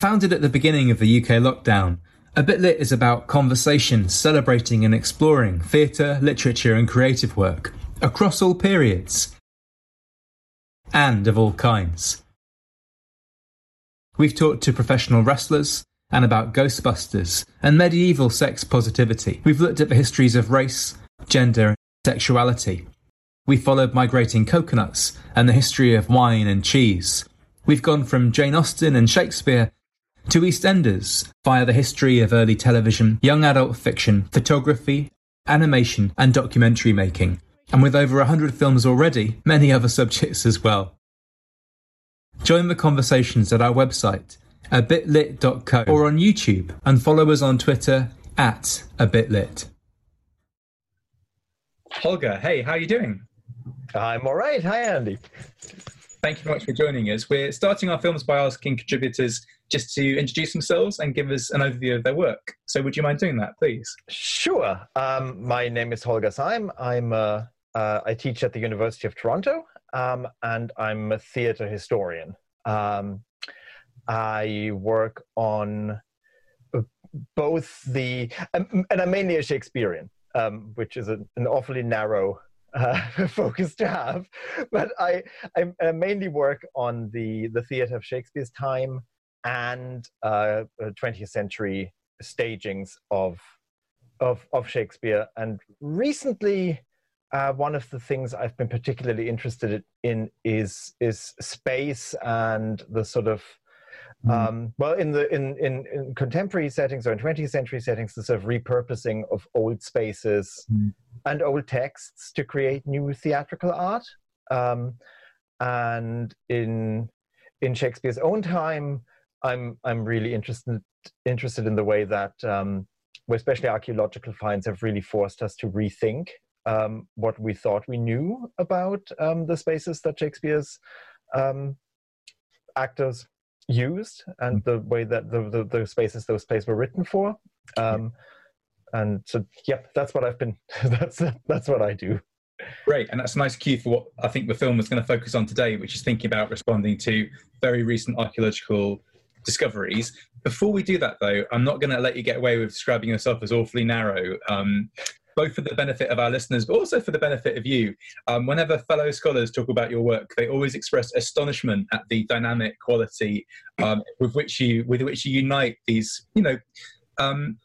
Founded at the beginning of the UK lockdown, A Bit Lit is about conversation, celebrating and exploring theatre, literature, and creative work across all periods and of all kinds. We've talked to professional wrestlers and about Ghostbusters and medieval sex positivity. We've looked at the histories of race, gender, and sexuality. We followed migrating coconuts and the history of wine and cheese. We've gone from Jane Austen and Shakespeare to EastEnders via the history of early television, young adult fiction, photography, animation, and documentary making. And with over 100 films already, many other subjects as well. Join the conversations at our website, a abitlit.co, or on YouTube, and follow us on Twitter at a abitlit. Holger, hey, how are you doing? I'm all right. Hi, Andy. Thank you very much for joining us. We're starting our films by asking contributors just to introduce themselves and give us an overview of their work. So, would you mind doing that, please? Sure. Um, my name is Holger Syme. I'm uh, uh, I teach at the University of Toronto, um, and I'm a theater historian. Um, I work on both the and, and I'm mainly a Shakespearean, um, which is a, an awfully narrow uh, focus to have. But I, I, I, mainly work on the the theatre of Shakespeare's time and uh, 20th century stagings of of of Shakespeare. And recently, uh, one of the things I've been particularly interested in is is space and the sort of mm. um, well in the in, in, in contemporary settings or in 20th century settings the sort of repurposing of old spaces mm. and old texts to create new theatrical art um, and in in Shakespeare's own time I'm I'm really interested interested in the way that um, especially archaeological finds have really forced us to rethink um, what we thought we knew about um, the spaces that Shakespeare's um, actors used and the way that the, the, the spaces those plays were written for. Um, and so, yep, that's what I've been. that's that's what I do. Great, and that's a nice cue for what I think the film was going to focus on today, which is thinking about responding to very recent archaeological discoveries. Before we do that, though, I'm not going to let you get away with describing yourself as awfully narrow. Um, both for the benefit of our listeners, but also for the benefit of you. Um, whenever fellow scholars talk about your work, they always express astonishment at the dynamic quality um, with which you with which you unite these. You know, um,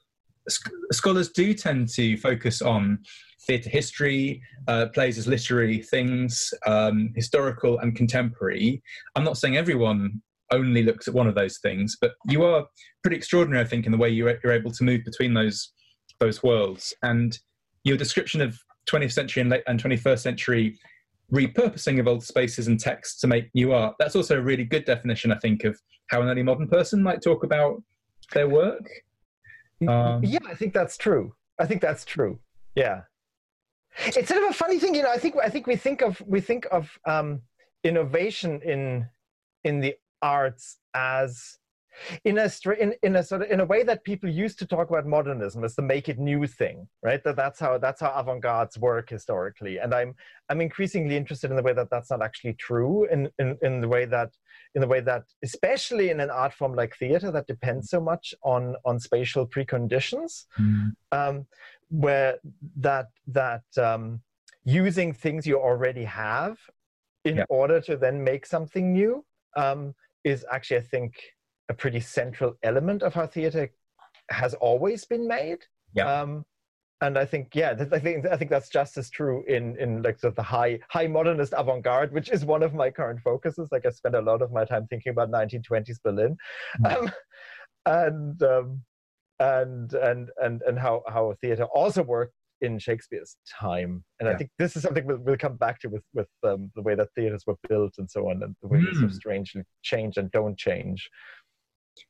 sc- scholars do tend to focus on theatre history, uh, plays as literary things, um, historical and contemporary. I'm not saying everyone only looks at one of those things, but you are pretty extraordinary, I think, in the way you're, you're able to move between those those worlds. And your description of 20th century and, late, and 21st century repurposing of old spaces and texts to make new art. That's also a really good definition, I think, of how an early modern person might talk about their work. Um, yeah, I think that's true. I think that's true. Yeah, it's sort of a funny thing, you know. I think I think we think of we think of um, innovation in in the arts as in a in, in a sort of in a way that people used to talk about modernism as the make it new thing right that that's how that's how avant-gardes work historically and i'm i'm increasingly interested in the way that that's not actually true in in, in the way that in the way that especially in an art form like theater that depends so much on on spatial preconditions mm. um, where that that um, using things you already have in yeah. order to then make something new um, is actually i think a pretty central element of how theater has always been made. Yeah. Um, and I think, yeah, I think I think that's just as true in in like sort of the high high modernist avant-garde, which is one of my current focuses. Like I spend a lot of my time thinking about 1920s Berlin, mm-hmm. um, and um, and and and and how how theater also worked in Shakespeare's time. And yeah. I think this is something we'll, we'll come back to with with um, the way that theaters were built and so on, and the way mm. they sort of strangely change and don't change.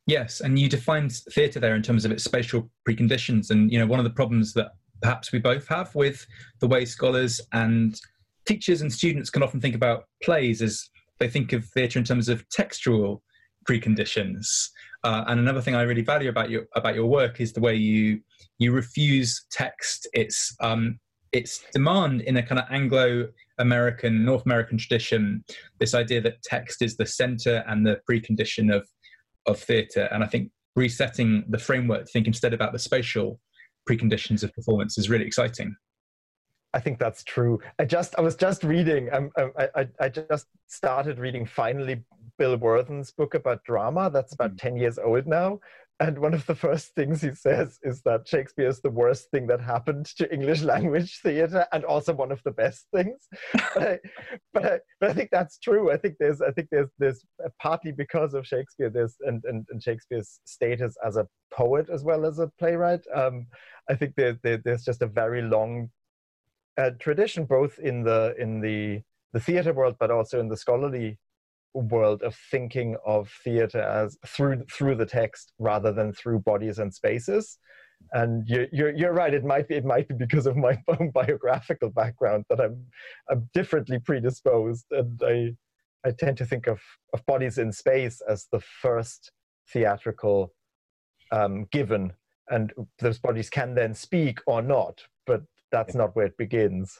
Yes, and you defined theatre there in terms of its spatial preconditions. And you know, one of the problems that perhaps we both have with the way scholars and teachers and students can often think about plays is they think of theatre in terms of textual preconditions. Uh, and another thing I really value about your about your work is the way you you refuse text. Its um, its demand in a kind of Anglo American, North American tradition. This idea that text is the center and the precondition of of theatre. And I think resetting the framework to think instead about the spatial preconditions of performance is really exciting. I think that's true. I just I was just reading. Um, um I, I I just started reading finally Bill Worthen's book about drama. That's about mm. ten years old now, and one of the first things he says is that Shakespeare is the worst thing that happened to English language theater, and also one of the best things. but, I, but, I, but I think that's true. I think there's I think there's there's partly because of Shakespeare. There's and, and, and Shakespeare's status as a poet as well as a playwright. Um, I think there, there, there's just a very long uh, tradition, both in the in the the theater world, but also in the scholarly world of thinking of theater as through through the text rather than through bodies and spaces. And you're, you're, you're right. It might be it might be because of my own biographical background that i'm i'm differently predisposed. And i i tend to think of of bodies in space as the first theatrical um, given. And those bodies can then speak or not but that's not where it begins.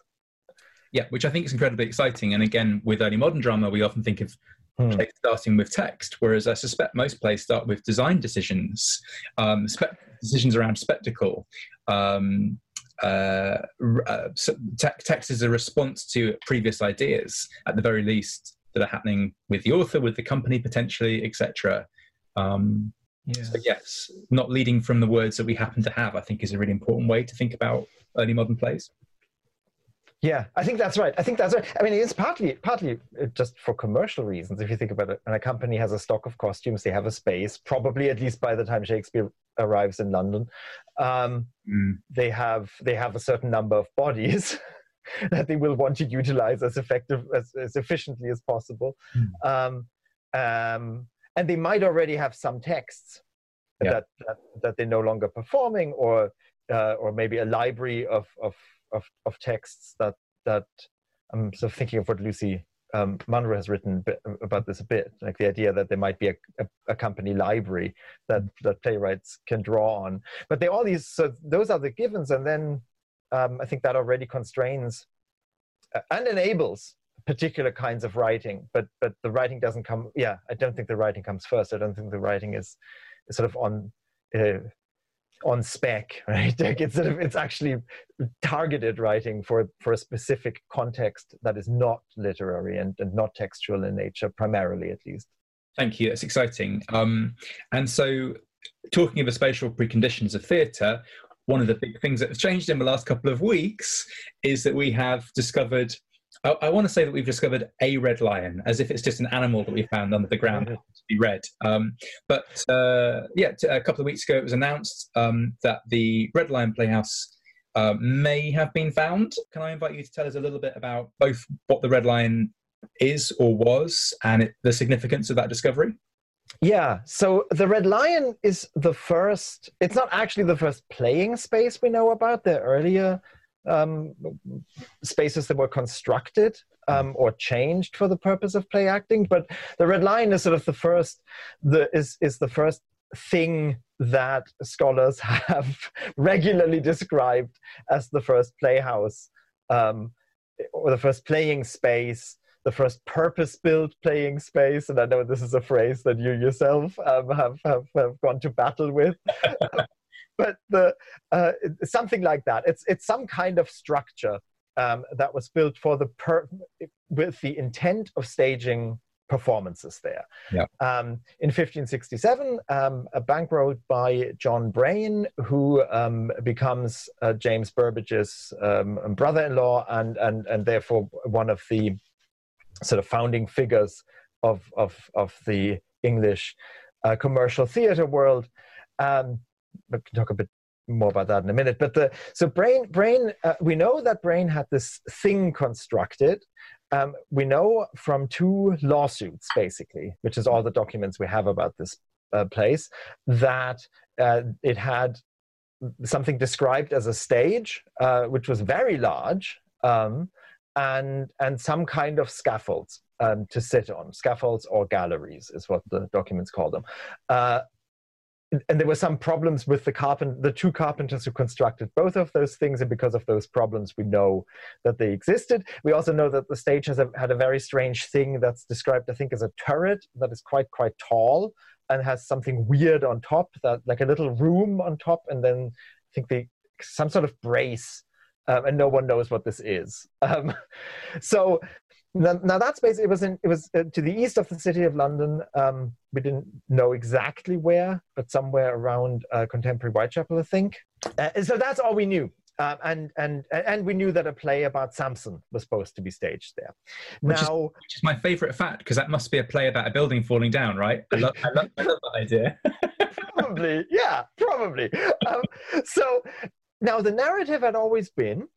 Yeah which i think is incredibly exciting. And again with early modern drama we often think of hmm. starting with text, whereas I suspect most plays start with design decisions, um, spe- decisions around spectacle. Um, uh, uh, te- text is a response to previous ideas, at the very least, that are happening with the author, with the company potentially, etc. Um, yeah. So yes, not leading from the words that we happen to have, I think, is a really important way to think about early modern plays. Yeah, I think that's right. I think that's right. I mean, it's partly partly uh, just for commercial reasons. If you think about it, when a company has a stock of costumes, they have a space. Probably at least by the time Shakespeare arrives in London, um, mm. they have they have a certain number of bodies that they will want to utilize as effective as, as efficiently as possible, mm. um, um, and they might already have some texts yeah. that, that, that they're no longer performing, or uh, or maybe a library of of of, of texts that that I'm sort of thinking of what Lucy um, Munro has written about this a bit, like the idea that there might be a, a, a, company library that that playwrights can draw on. But they all these so those are the givens, and then um, I think that already constrains uh, and enables particular kinds of writing. But but the writing doesn't come. Yeah, I don't think the writing comes first. I don't think the writing is, is sort of on. Uh, on spec, right? Like it's sort of, it's actually targeted writing for for a specific context that is not literary and, and not textual in nature, primarily at least. Thank you. That's exciting. Um, and so, talking of the spatial preconditions of theatre, one of the big things that has changed in the last couple of weeks is that we have discovered I, I, want to say that we've discovered a red lion, as if it's just an animal that we found under the ground to be red. Um, but uh, yeah, t- a couple of weeks ago, it was announced um, that the Red Lion Playhouse uh, may have been found. Can I invite you to tell us a little bit about both what the Red Lion is or was, and it, the significance of that discovery? Yeah, so the Red Lion is the first, it's not actually the first playing space we know about. The earlier um, spaces that were constructed um, or changed for the purpose of play acting. But the Red Lion is sort of the first, the, is, is the first thing that scholars have regularly described as the first playhouse um, or the first playing space the first purpose-built playing space, and I know this is a phrase that you yourself um, have, have, have gone to battle with. but the uh, something like that. It's it's some kind of structure um, that was built for the per- with the intent of staging performances there. Yeah. Um, in 1567, um, a bankrolled by John Brayne, who um, becomes uh, James Burbage's um, brother-in-law and, and, and therefore one of the sort of founding figures of, of, of the English uh, commercial theater world. We can talk a bit more about that in a minute. But the so Brayne Brayne uh, we know that Brayne had this thing constructed. Um, we know from two lawsuits, basically, which is all the documents we have about this uh, place, that uh, it had something described as a stage, uh, which was very large, um, and and some kind of scaffolds um, to sit on. Scaffolds or galleries is what the documents call them. Uh, and there were some problems with the carpent the two carpenters who constructed both of those things and because of those problems we know that they existed. We also know that the stage has a, had a very strange thing that's described i think as a turret that is quite quite tall and has something weird on top that like a little room on top and then i think they some sort of brace um, and no one knows what this is. Um, so now, now, that's basically it was in it was uh, to the east of the city of london um, we didn't know exactly where but somewhere around uh, contemporary whitechapel i think uh, so that's all we knew um, and and and we knew that a play about Samson was supposed to be staged there. Which now, is, which is my favourite fact because that must be a play about a building falling down, right? I love, I love, I love that idea. probably, yeah, probably. Um, so now the narrative had always been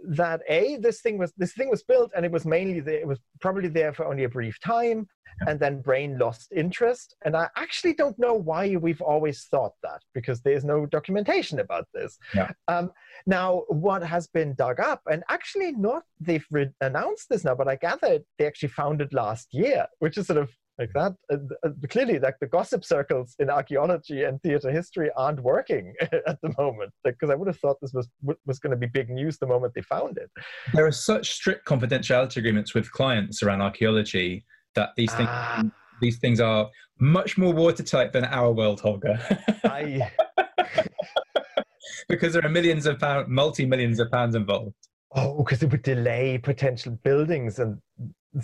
that a this thing was this thing was built and it was mainly there, it was probably there for only a brief time and then Brayne lost interest. And i actually don't know why we've always thought that because there's no documentation about this. Yeah. um, now what has been dug up and actually not they've re- announced this now but i gather they actually found it last year which is sort of like that. Uh, uh, clearly, like the gossip circles in archaeology and theater history aren't working at the moment. Because like, I would have thought this was was going to be big news the moment they found it. There are such strict confidentiality agreements with clients around archaeology that these things ah. these things are much more watertight than our world, Holger. I... because there are millions of pounds, multi millions of pounds involved. Oh, because it would delay potential buildings and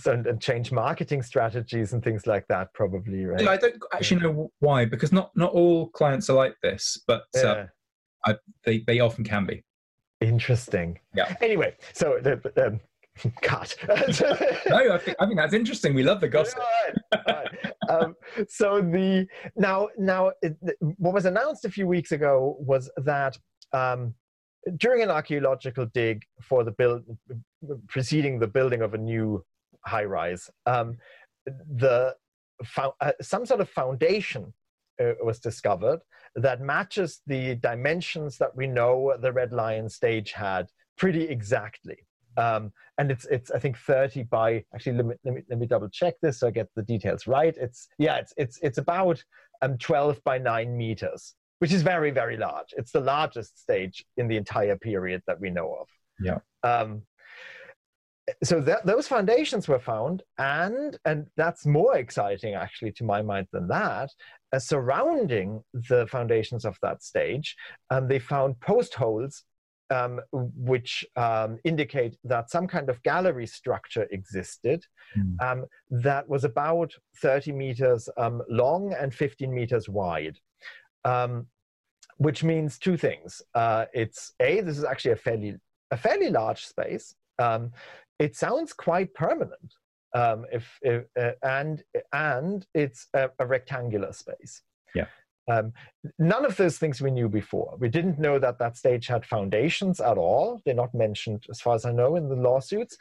and, and, change marketing strategies and things like that probably right? I don't actually know why because not not all clients are like this but uh, yeah. uh, I, they, they often can be. Interesting. Yeah. Anyway so the, um, cut. No I think, I think that's interesting. We love the gossip. All right, all right. Um, so the now now it, what was announced a few weeks ago was that um, during an archaeological dig for the build preceding the building of a new high rise. Um, the uh, some sort of foundation uh, was discovered that matches the dimensions that we know the Red Lion stage had pretty exactly. Um, and it's it's I think 30 by actually let me, let me let me double check this so I get the details right. It's yeah it's it's it's about um 12 by 9 meters, which is very very large. It's the largest stage in the entire period that we know of. Yeah. Um, so that, those foundations were found and and that's more exciting actually to my mind than that uh, surrounding the foundations of that stage um, they found post holes um, which um, indicate that some kind of gallery structure existed mm. that was about 30 meters um, long and 15 meters wide um, which means two things uh, it's a this is actually a fairly a fairly large space um, it sounds quite permanent. Um, if, if uh, and and it's a, a rectangular space. Yeah. Um, none of those things we knew before. We didn't know that that stage had foundations at all. They're not mentioned, as far as I know, in the lawsuits.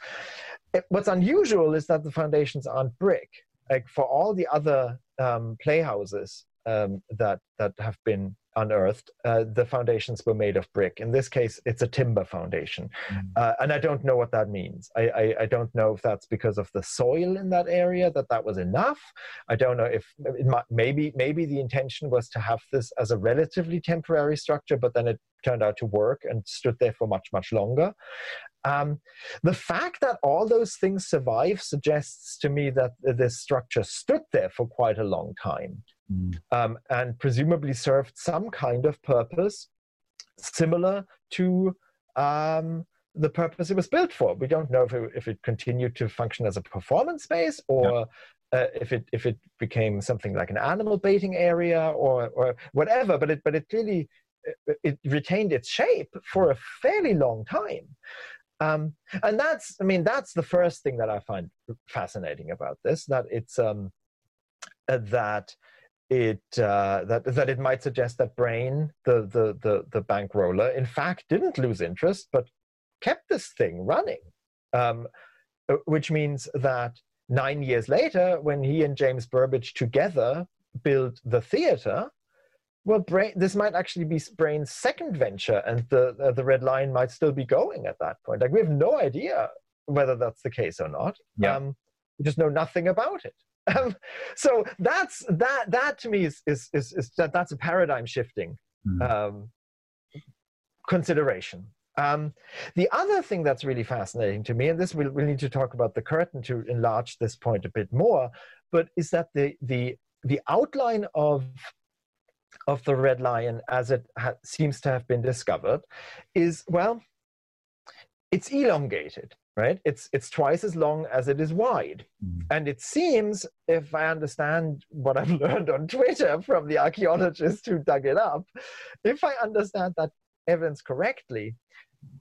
It, what's unusual is that the foundations aren't brick. Like for all the other um, playhouses um, that that have been unearthed, uh, the foundations were made of brick. In this case, it's a timber foundation. Mm. Uh, and I don't know what that means. I, I, I, don't know if that's because of the soil in that area, that that was enough. I don't know if might, maybe, maybe the intention was to have this as a relatively temporary structure, but then it turned out to work and stood there for much, much longer. Um, the fact that all those things survive suggests to me that this structure stood there for quite a long time mm. um, and presumably served some kind of purpose similar to um, the purpose it was built for. We don't know if it, if it continued to function as a performance space or yeah. uh, if it if it became something like an animal baiting area or or whatever. But it but it clearly it, it retained its shape for a fairly long time. Um, and that's I mean that's the first thing that I find fascinating about this that it's um, uh, that it uh, that that it might suggest that Brayne, the the the the bankroller, in fact didn't lose interest, but kept this thing running, um, uh, which means that nine years later, when he and James Burbage together built the theater, well, Brayne, this might actually be Brayne's second venture, and the uh, the Red Lion might still be going at that point. Like we have no idea whether that's the case or not. Yeah. Um, we just know nothing about it. Um, so that's that. That to me is is is, is that that's a paradigm shifting mm. um, consideration. Um, the other thing that's really fascinating to me, and this we'll, we'll need to talk about the curtain to enlarge this point a bit more, but is that the the the outline of of the red lion as it ha- seems to have been discovered is well it's elongated right? It's it's twice as long as it is wide. Mm. and it seems if i understand what i've learned on twitter from the archaeologists who dug it up if i understand that evidence correctly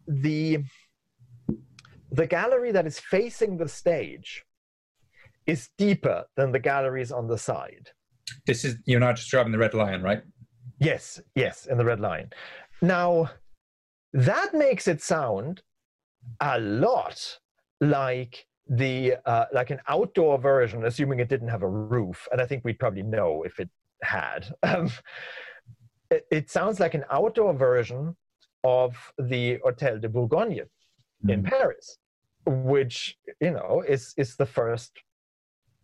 the the gallery that is facing the stage is deeper than the galleries on the side. This is you're not just describing the red lion right? Yes yes in the red lion now that makes it sound a lot like the uh, like an outdoor version, assuming it didn't have a roof, and I think we'd probably know if it had. Um, it, it, sounds like an outdoor version of the Hotel de Bourgogne mm. in Paris, which you know is is the first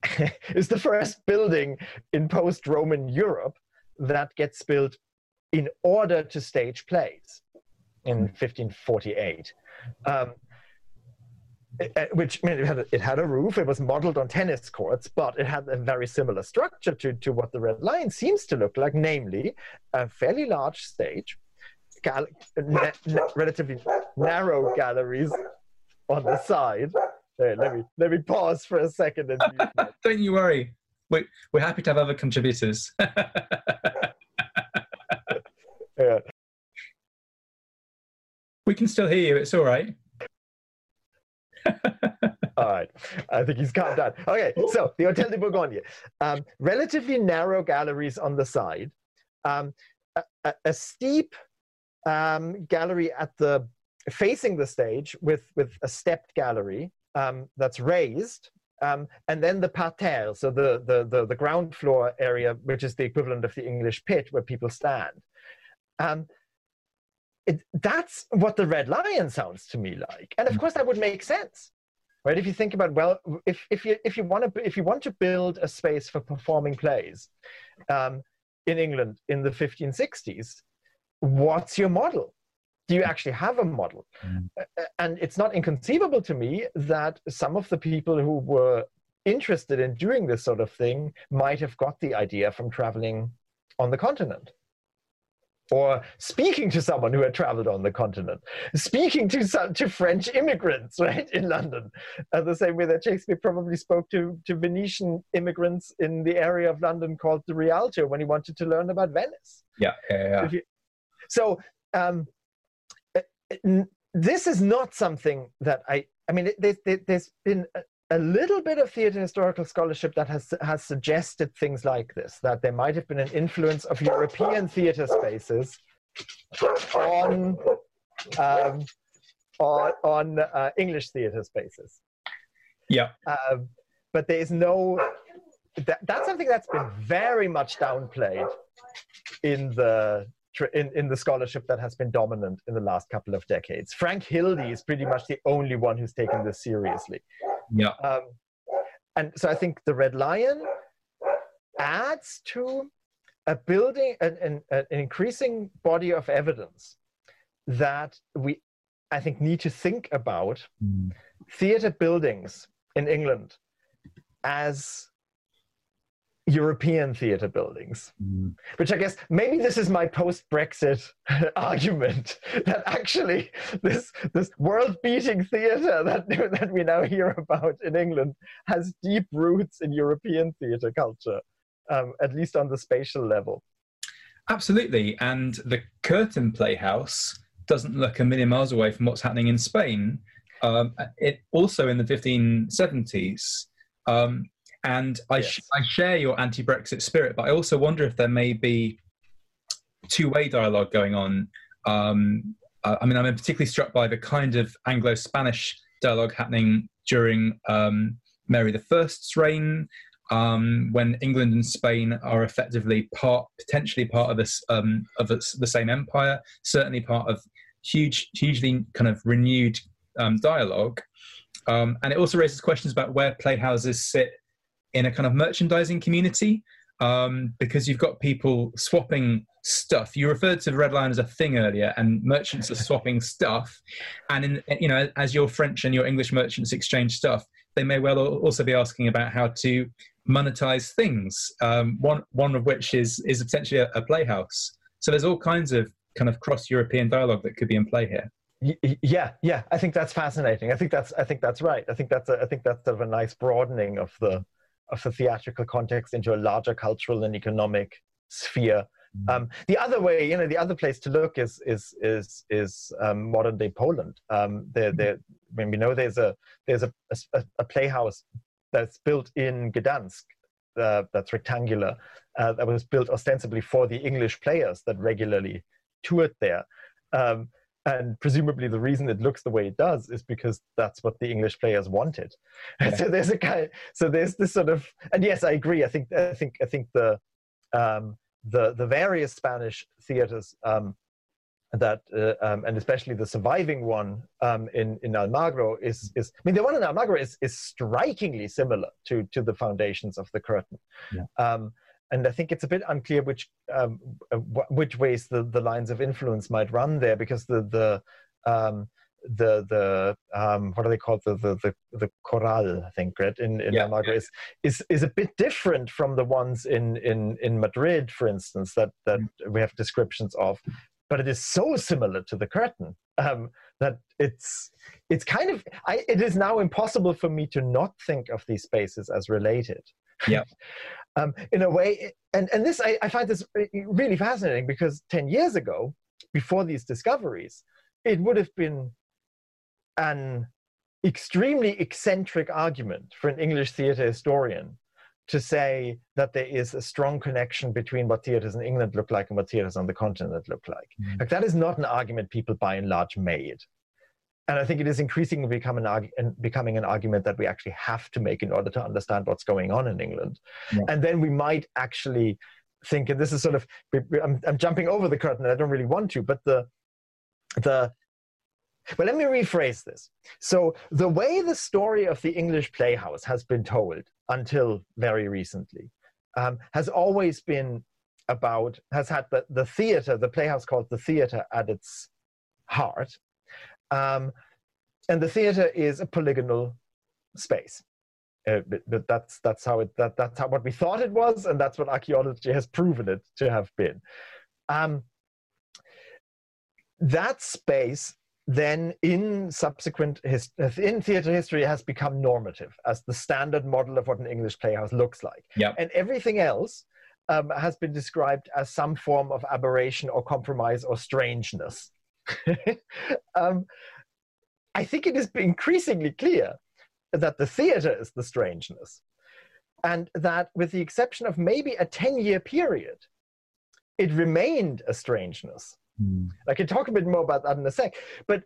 is the first building in post-Roman Europe that gets built in order to stage plays in 1548. Um, which I mean, it had, a, it had a roof. It was modeled on tennis courts, but it had a very similar structure to, to what the Red Lion seems to look like, namely a fairly large stage, gal- na- na- relatively narrow galleries on the side. Hey, let me let me pause for a second. And Don't you worry. We, we're happy to have other contributors. yeah. We can still hear you. It's all right. all right. I think he's calmed down. Okay, so the Hotel de Bourgogne. Um, relatively narrow galleries on the side. Um, a, a, steep um, gallery at the facing the stage with, with a stepped gallery um, that's raised. Um, and then the parterre, so the, the, the, the, ground floor area, which is the equivalent of the English pit where people stand. It, that's what the red lion sounds to me like. And of mm. course that would make sense right? If you think about well if, if you if you want to if you want to build a space for performing plays um, in england in the 1560s what's your model? Do you actually have a model? Mm. and it's not inconceivable to me that some of the people who were interested in doing this sort of thing might have got the idea from traveling on the continent or speaking to someone who had traveled on the continent, speaking to some, to French immigrants, right, in London, uh, the same way that Shakespeare probably spoke to, to Venetian immigrants in the area of London called the Rialto when he wanted to learn about Venice. Yeah, yeah, yeah. so um, uh, this is not something that I, I mean, there's, there's been a little bit of theater historical scholarship that has has suggested things like this that there might have been an influence of European theater spaces on um, on, on uh, English theater spaces. Yeah, um, but there is no. That, that's something that's been very much downplayed in the in, in the scholarship that has been dominant in the last couple of decades. Frank Hildy is pretty much the only one who's taken this seriously. Yeah. Um, and so I think the Red Lion adds to a building an, an, an increasing body of evidence that we I think need to think about mm. theater buildings in England as European theater buildings, mm. which I guess maybe this is my post-Brexit argument that actually this this world-beating theater that that we now hear about in England has deep roots in European theater culture, um, at least on the spatial level. Absolutely, and the Curtain Playhouse doesn't look a million miles away from what's happening in Spain. Um, it also in the 1570s. Um, and I, yes. sh- I share your anti Brexit spirit, but I also wonder if there may be two way dialogue going on. Um, I mean, I'm particularly struck by the kind of Anglo Spanish dialogue happening during um, Mary I's reign, um, when England and Spain are effectively part, potentially part of this um, of this, the same empire, certainly part of huge, hugely kind of renewed um, dialogue. Um, and it also raises questions about where playhouses sit in a kind of merchandising community um, because you've got people swapping stuff. You referred to the red lion as a thing earlier, and merchants are swapping stuff. And in you know, as your French and your English merchants exchange stuff, they may well also be asking about how to monetize things. Um, one one of which is is potentially a, a playhouse. So there's all kinds of kind of cross European dialogue that could be in play here. Yeah, yeah, I think that's fascinating. I think that's I think that's right. I think that's a, I think that's sort of a nice broadening of the of the theatrical context into a larger cultural and economic sphere. Mm-hmm. Um, the other way, you know, the other place to look is is is is um, modern day Poland. Um, there, mm-hmm. there. I mean, we know there's a there's a, a, a playhouse that's built in Gdansk uh, that's rectangular uh, that was built ostensibly for the English players that regularly toured there. Um, and presumably the reason it looks the way it does is because that's what the English players wanted. Yeah. so there's a kind, so there's this sort of, and yes, I agree. I think I think I think the um, the the various Spanish theaters um, that uh, um, and especially the surviving one um, in in Almagro is is I mean the one in Almagro is is strikingly similar to to the foundations of the curtain. Yeah. And I think it's a bit unclear which um, uh, which ways the, the lines of influence might run there because the the um, the the um, what are they called the the the, the corral I think right in in yeah, Almagro yeah. is, is is a bit different from the ones in in in Madrid for instance that that mm. we have descriptions of but it is so similar to the curtain um, that it's it's kind of I, it is now impossible for me to not think of these spaces as related yeah um, in a way and and this I, I find this really fascinating because 10 years ago before these discoveries it would have been an extremely eccentric argument for an english theater historian to say that there is a strong connection between what theaters in England look like and what theaters on the continent look like. Mm-hmm. Like that is not an argument people by and large made. And I think it is increasingly become an becoming an argument that we actually have to make in order to understand what's going on in England. Yeah. And then we might actually think, and this is sort of, I'm, I'm jumping over the curtain, I don't really want to, but the, the, but let me rephrase this. So, the way the story of the English Playhouse has been told until very recently um, has always been about, has had the, the theater, the Playhouse called the theater at its heart. Um, and the theater is a polygonal space. Uh, but that's that's how it that that's how what we thought it was, and that's what archaeology has proven it to have been. Um, that space then in subsequent his, in theater history has become normative as the standard model of what an english playhouse looks like yep. and everything else um, has been described as some form of aberration or compromise or strangeness um, i think it is increasingly clear that the theater is the strangeness and that with the exception of maybe a 10 year period it remained a strangeness Mm. I can talk a bit more about that in a sec. But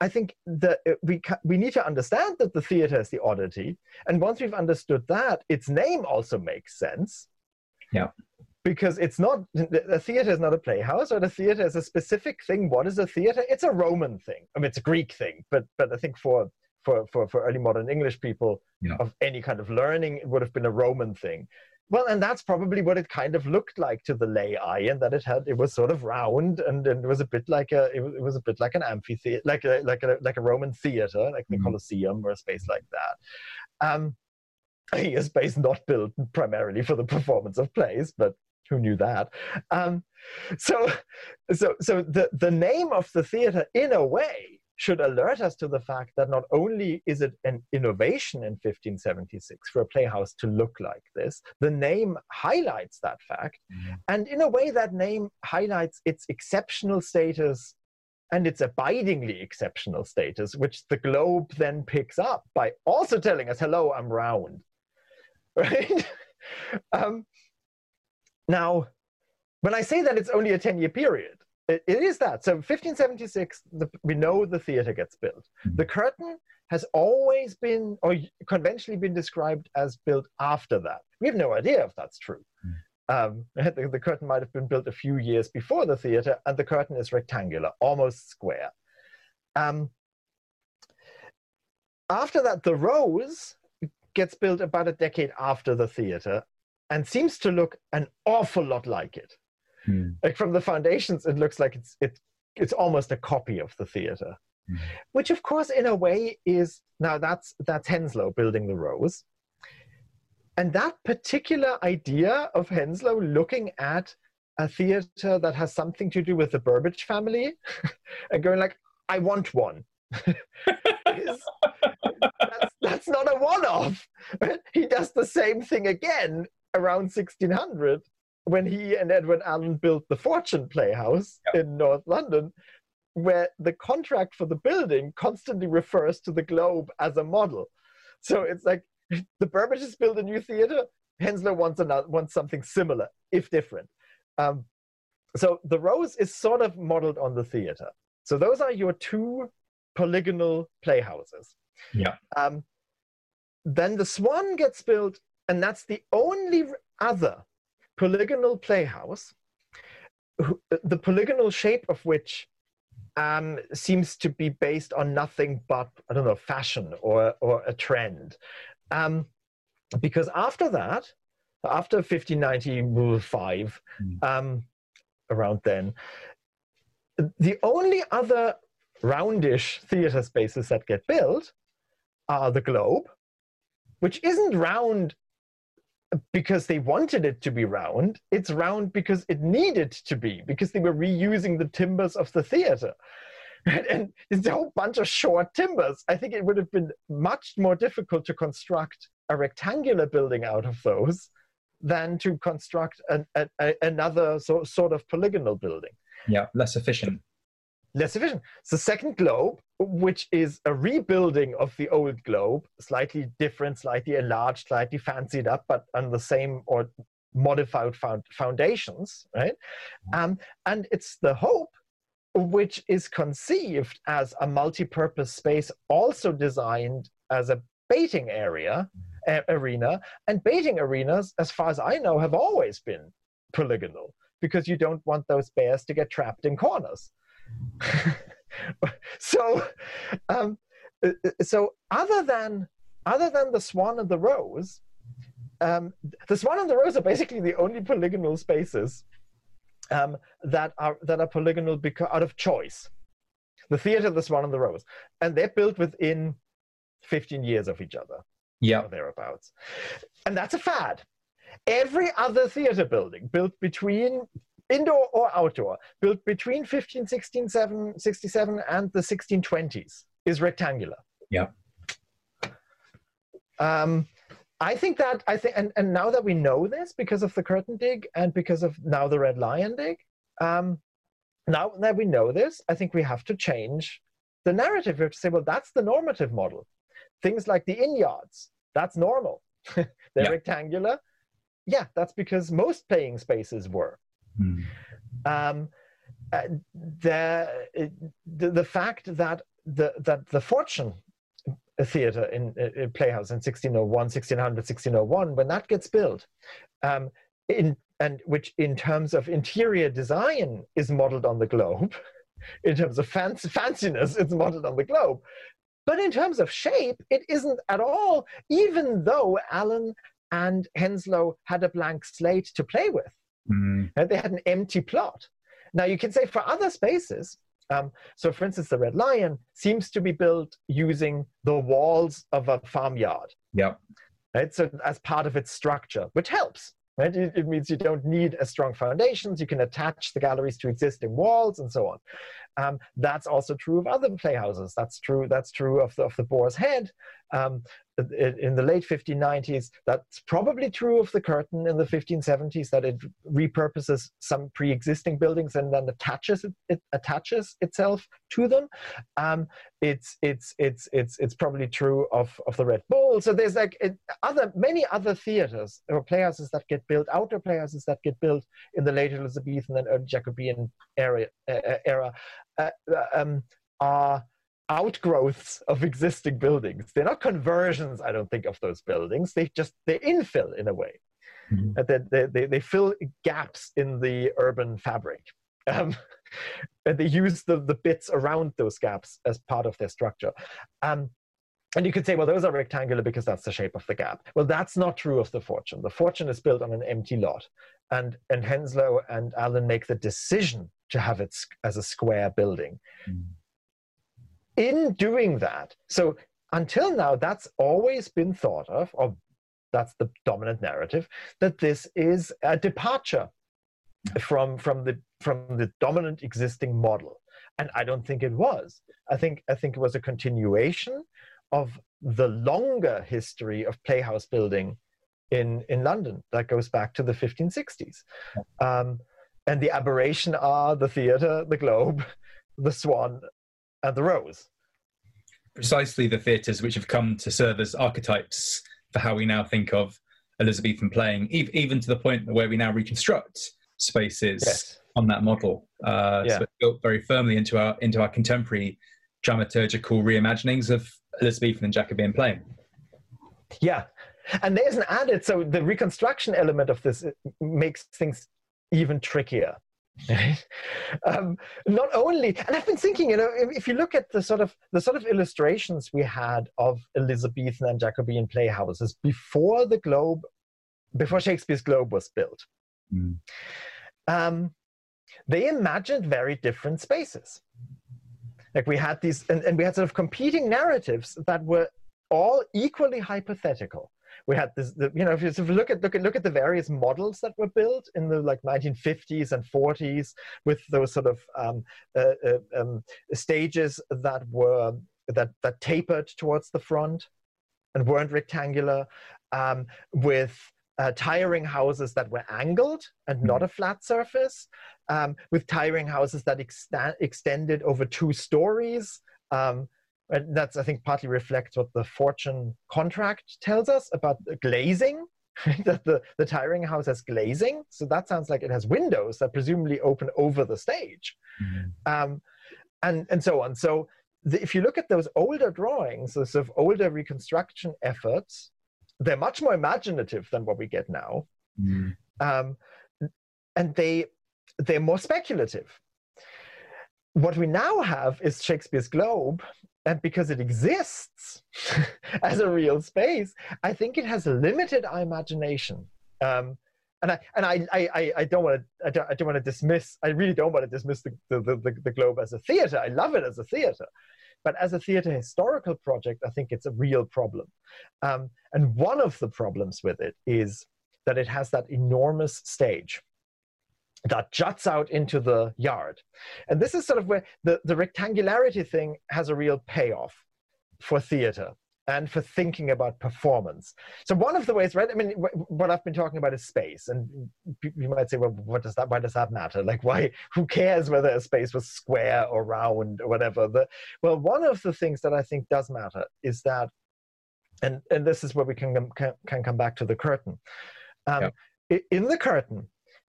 I think that uh, we we need to understand that the theater is the oddity, and once we've understood that, its name also makes sense. Yeah. Because it's not the theater is not a playhouse, or the theater is a specific thing. What is a theater? It's a Roman thing. I mean, it's a Greek thing, but but I think for for for, for early modern English people yeah. of any kind of learning, it would have been a Roman thing. Well, and that's probably what it kind of looked like to the lay eye, and that it had it was sort of round, and, and it was a bit like a it was, it was a bit like an amphitheater, like a like a like a Roman theater, like the mm-hmm. Colosseum or a space like that. Um, a space not built primarily for the performance of plays, but who knew that? Um, so, so so the the name of the theater, in a way, should alert us to the fact that not only is it an innovation in 1576 for a playhouse to look like this, the name highlights that fact. Mm-hmm. And in a way, that name highlights its exceptional status and its abidingly exceptional status, which the globe then picks up by also telling us, hello, I'm round. Right? um, now, when I say that it's only a 10 year period, it, it is that. So 1576, the, we know the theater gets built. Mm-hmm. The curtain has always been, or conventionally been described as built after that. We have no idea if that's true. Mm. Um, the, the, curtain might have been built a few years before the theater, and the curtain is rectangular, almost square. Um, after that, the rose gets built about a decade after the theater and seems to look an awful lot like it. Mm. Like from the foundations, it looks like it's it, it's almost a copy of the theater, mm. which of course, in a way, is now that's that's Henslowe building the Rose. and that particular idea of Henslowe looking at a theater that has something to do with the Burbage family and going like, I want one. that's, that's not a one-off. He does the same thing again around 1600 when he and Edward Alleyn built the Fortune Playhouse yep. in North London, where the contract for the building constantly refers to the Globe as a model. So it's like the Burbages build a new theater, Henslowe wants, another, wants something similar, if different. Um, so the Rose is sort of modeled on the theater. So those are your two polygonal playhouses. Yeah. Um, then the Swan gets built, and that's the only other polygonal playhouse, the polygonal shape of which um, seems to be based on nothing but I don't know fashion or or a trend, um, because after that, after 1595, mm. um, around then, the only other roundish theater spaces that get built are the Globe, which isn't round because they wanted it to be round. It's round because it needed to be, because they were reusing the timbers of the theater. And, and it's a whole bunch of short timbers. I think it would have been much more difficult to construct a rectangular building out of those than to construct an, a, a, another so, sort of polygonal building. Yeah, less efficient. Less efficient. The second globe, which is a rebuilding of the old globe, slightly different, slightly enlarged, slightly fancied up, but on the same or modified found foundations, right? Um, and it's the hope which is conceived as a multi-purpose space also designed as a baiting area uh, arena and baiting arenas as far as i know have always been polygonal because you don't want those bears to get trapped in corners so um, uh, uh, so other than other than the swan and the rose um, the swan and the rose are basically the only polygonal spaces um, that are that are polygonal because out of choice. The theater, the Swan, and the Rose, and they're built within 15 years of each other. Yeah, thereabouts, and that's a fad. Every other theater building built between indoor or outdoor, built between 1567 and the 1620s, is rectangular. Yeah. Um, I think that I think, and, and now that we know this because of the curtain dig and because of now the red lion dig, um, now that we know this, I think we have to change the narrative. We have to say, well, that's the normative model. Things like the inn yards, that's normal. They're yeah. rectangular. Yeah, that's because most playing spaces were. Mm. Um, uh, the, the the fact that the that the fortune theater in a playhouse in 1601 1600 1601 when that gets built um, in and which in terms of interior design is modeled on the globe in terms of fanciness it's modeled on the globe but in terms of shape it isn't at all even though Alleyn and henslowe had a blank slate to play with mm. they had an empty plot now you can say for other spaces um, so, for instance, the Red Lion seems to be built using the walls of a farmyard. Yeah. Right. So, as part of its structure, which helps. Right? It, it means you don't need as strong foundations. You can attach the galleries to existing walls and so on. Um, that's also true of other playhouses. That's true. That's true of the, of the Boar's Head. Um, in the late 1590s. That's probably true of the curtain in the 1570s, that it repurposes some pre-existing buildings and then attaches it, it attaches itself to them. Um, it's it's it's it's it's probably true of of the Red Bull. So there's like other many other theaters or playhouses that get built, outdoor playhouses that get built in the late Elizabethan and early Jacobean era uh, era uh, um, are outgrowths of existing buildings. They're not conversions, I don't think, of those buildings. They just they infill in a way. Mm-hmm. They, they, they, fill gaps in the urban fabric. Um, and they use the, the bits around those gaps as part of their structure. Um, and you could say, well, those are rectangular because that's the shape of the gap. Well, that's not true of the fortune. The fortune is built on an empty lot. And, and Henslowe and Alleyn make the decision to have it as a square building. Mm in doing that, so until now, that's always been thought of, or that's the dominant narrative, that this is a departure from, from, the, from the dominant existing model. And I don't think it was. I think, I think it was a continuation of the longer history of playhouse building in, in London that goes back to the 1560s. Um, and the aberration are the theatre, the Globe, the Swan, and the Rose. Precisely the theatres which have come to serve as archetypes for how we now think of Elizabethan playing, even to the point where we now reconstruct spaces yes. on that model. Uh, yeah. So it's built very firmly into our into our contemporary dramaturgical reimaginings of Elizabethan and Jacobean playing. Yeah, and there's an added so the reconstruction element of this makes things even trickier um, not only and i've been thinking you know if, if, you look at the sort of the sort of illustrations we had of elizabethan and jacobean playhouses before the globe before shakespeare's globe was built mm. um, they imagined very different spaces like we had these and, and we had sort of competing narratives that were all equally hypothetical we had this the, you know if you, look at look at look at the various models that were built in the like 1950s and 40s with those sort of um, uh, uh, um, stages that were that that tapered towards the front and weren't rectangular um, with uh, tiring houses that were angled and not a flat surface, um, with tiring houses that exta- extended over two stories, um, and that's, I think, partly reflects what the Fortune contract tells us about the glazing. that the, the tiring house has glazing. So that sounds like it has windows that presumably open over the stage. Mm-hmm. Um, and, and so on. So the, if you look at those older drawings, those sort of older reconstruction efforts, they're much more imaginative than what we get now. Mm. Um, and they, they're more speculative. What we now have is Shakespeare's Globe, and because it exists as a real space, I think it has limited imagination. Um, and I and I I, I don't want to I don't, I don't want to dismiss I really don't want to dismiss the, the, the, the Globe as a theater. I love it as a theater, but as a theater historical project, I think it's a real problem. Um, and one of the problems with it is that it has that enormous stage that juts out into the yard. And this is sort of where the, the rectangularity thing has a real payoff for theater and for thinking about performance. So one of the ways, right? I mean, what I've been talking about is space, and you might say, well, what does that? Why does that matter? Like, why? Who cares whether a space was square or round or whatever? The, well, one of the things that I think does matter is that, and and this is where we can can, can come back to the curtain. Um, yeah. In the curtain,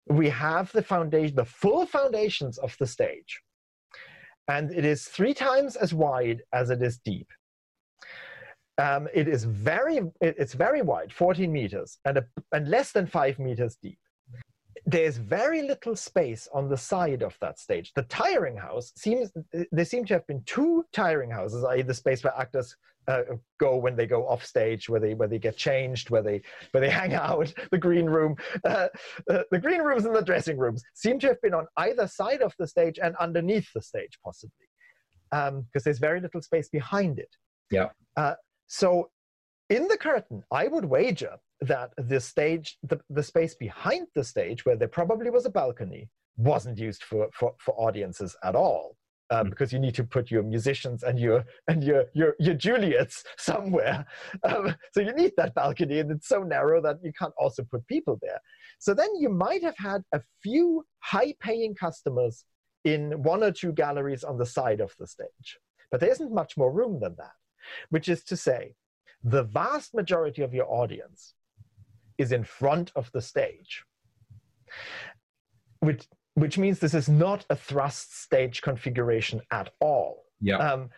we have the foundation, the full foundations of the stage. And it is three times as wide as it is deep. Um, it is very, it's very wide, 14 meters, and, a, and less than five meters deep. There's very little space on the side of that stage. The tiring house seems, there seem to have been two tiring houses, i.e. the space where actors uh, go when they go off stage, where they where they get changed, where they where they hang out. The green room, uh, uh, the green rooms and the dressing rooms seem to have been on either side of the stage and underneath the stage, possibly, because um, there's very little space behind it. Yeah. Uh, so, in the curtain, I would wager that the stage, the, the space behind the stage, where there probably was a balcony, wasn't used for, for, for audiences at all um, mm. because you need to put your musicians and your and your your your Juliets somewhere. Um, so you need that balcony, and it's so narrow that you can't also put people there. So then you might have had a few high-paying customers in one or two galleries on the side of the stage, but there isn't much more room than that. Which is to say, the vast majority of your audience is in front of the stage. Which which means this is not a thrust stage configuration at all. Yeah. Um,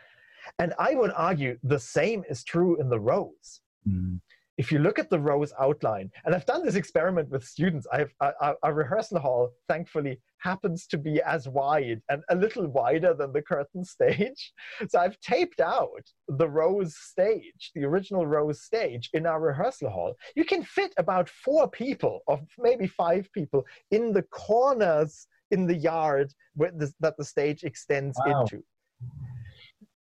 and I would argue the same is true in the Rose. Mm if you look at the Rose outline, and I've done this experiment with students, I've a rehearsal hall, thankfully, happens to be as wide and a little wider than the curtain stage. So I've taped out the Rose stage, the original Rose stage, in our rehearsal hall. You can fit about four people, or maybe five people, in the corners in the yard the, that the stage extends wow. into.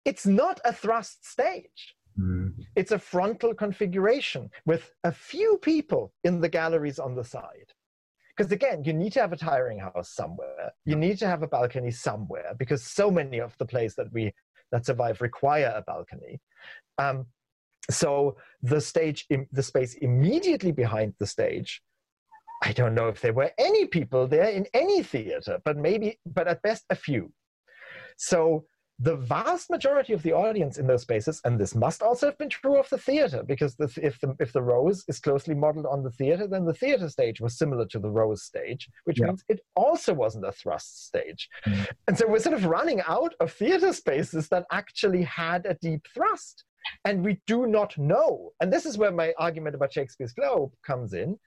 It's not a thrust stage Mm. It's a frontal configuration with a few people in the galleries on the side. Because again, you need to have a tiring house somewhere. You need to have a balcony somewhere because so many of the plays that we that survive require a balcony. Um, so the stage, the space immediately behind the stage, I don't know if there were any people there in any theater, but maybe, but at best a few. So the vast majority of the audience in those spaces, and this must also have been true of the theater, because the, if, the, if the rose is closely modeled on the theater, then the theater stage was similar to the rose stage, which yeah. means it also wasn't a thrust stage. Mm. And so we're sort of running out of theater spaces that actually had a deep thrust. And we do not know, and this is where my argument about Shakespeare's Globe comes in.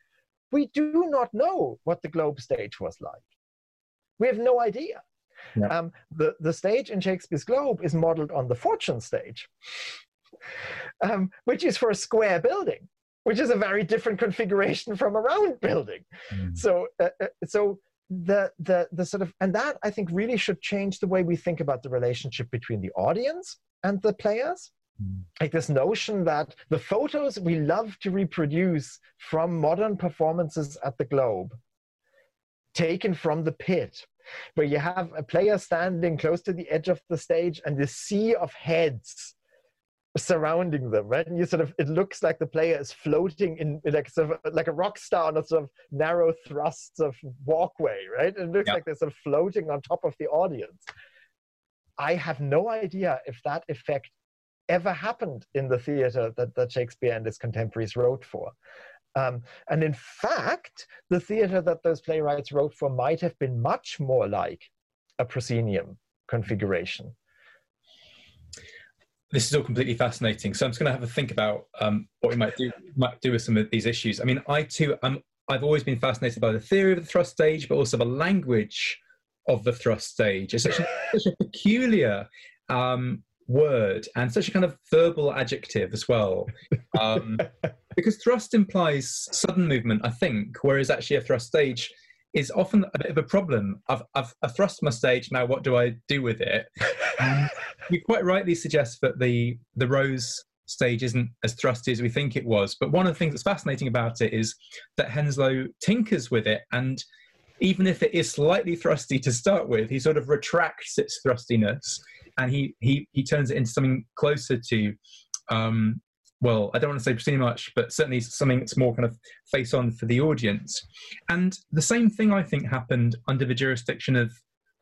We do not know what the Globe stage was like. We have no idea. Yeah. Um, the, the stage in Shakespeare's Globe is modeled on the Fortune stage, um, which is for a square building, which is a very different configuration from a round building. Mm. So, uh, uh, so the, the, the sort of, and that I think really should change the way we think about the relationship between the audience and the players. Mm. Like this notion that the photos we love to reproduce from modern performances at the Globe, taken from the pit, where you have a player standing close to the edge of the stage and the sea of heads surrounding them, right? And you sort of, it looks like the player is floating in like sort of like a rock star on a sort of narrow thrusts of walkway, right? It looks like they're sort of floating on top of the audience. I have no idea if that effect ever happened in the theater that, that Shakespeare and his contemporaries wrote for. Um, and in fact, the theater that those playwrights wrote for might have been much more like a proscenium configuration. This is all completely fascinating. So I'm just going to have a think about um, what we might do might do with some of these issues. I mean, I too, I'm, I've always been fascinated by the theory of the thrust stage, but also the language of the thrust stage. It's such a, such a peculiar um, word and such a kind of verbal adjective as well. Um, because thrust implies sudden movement, I think, whereas actually a thrust stage is often a bit of a problem. I've, I've, I've thrust my stage, now what do I do with it? Um, you quite rightly suggest that the, the rose stage isn't as thrusty as we think it was. But one of the things that's fascinating about it is that Henslowe tinkers with it and even if it is slightly thrusty to start with, he sort of retracts its thrustiness and he he he turns it into something closer to um, well, I don't want to say proscenium much, but certainly something that's more kind of face on for the audience. And the same thing I think happened under the jurisdiction of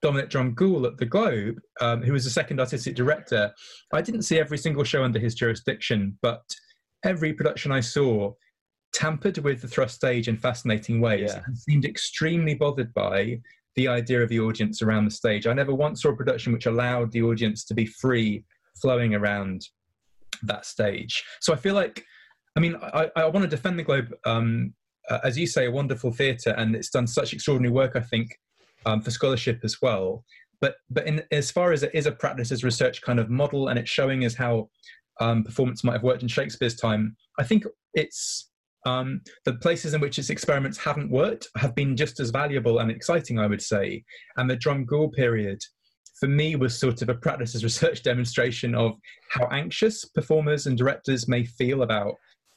Dominic Dromgoole at the Globe, um, who was the second artistic director. I didn't see every single show under his jurisdiction, but every production I saw tampered with the thrust stage in fascinating ways yeah. and seemed extremely bothered by the idea of the audience around the stage. I never once saw a production which allowed the audience to be free flowing around that stage. So I feel like, I mean, I, I want to defend the Globe, um, uh, as you say, a wonderful theatre, and it's done such extraordinary work, I think, um, for scholarship as well. But but in, as far as it is a practice as research kind of model, and it's showing us how um, performance might have worked in Shakespeare's time, I think it's um, the places in which its experiments haven't worked have been just as valuable and exciting, I would say. And the Dromgoole period, for me, was sort of a practice as research demonstration of how anxious performers and directors may feel about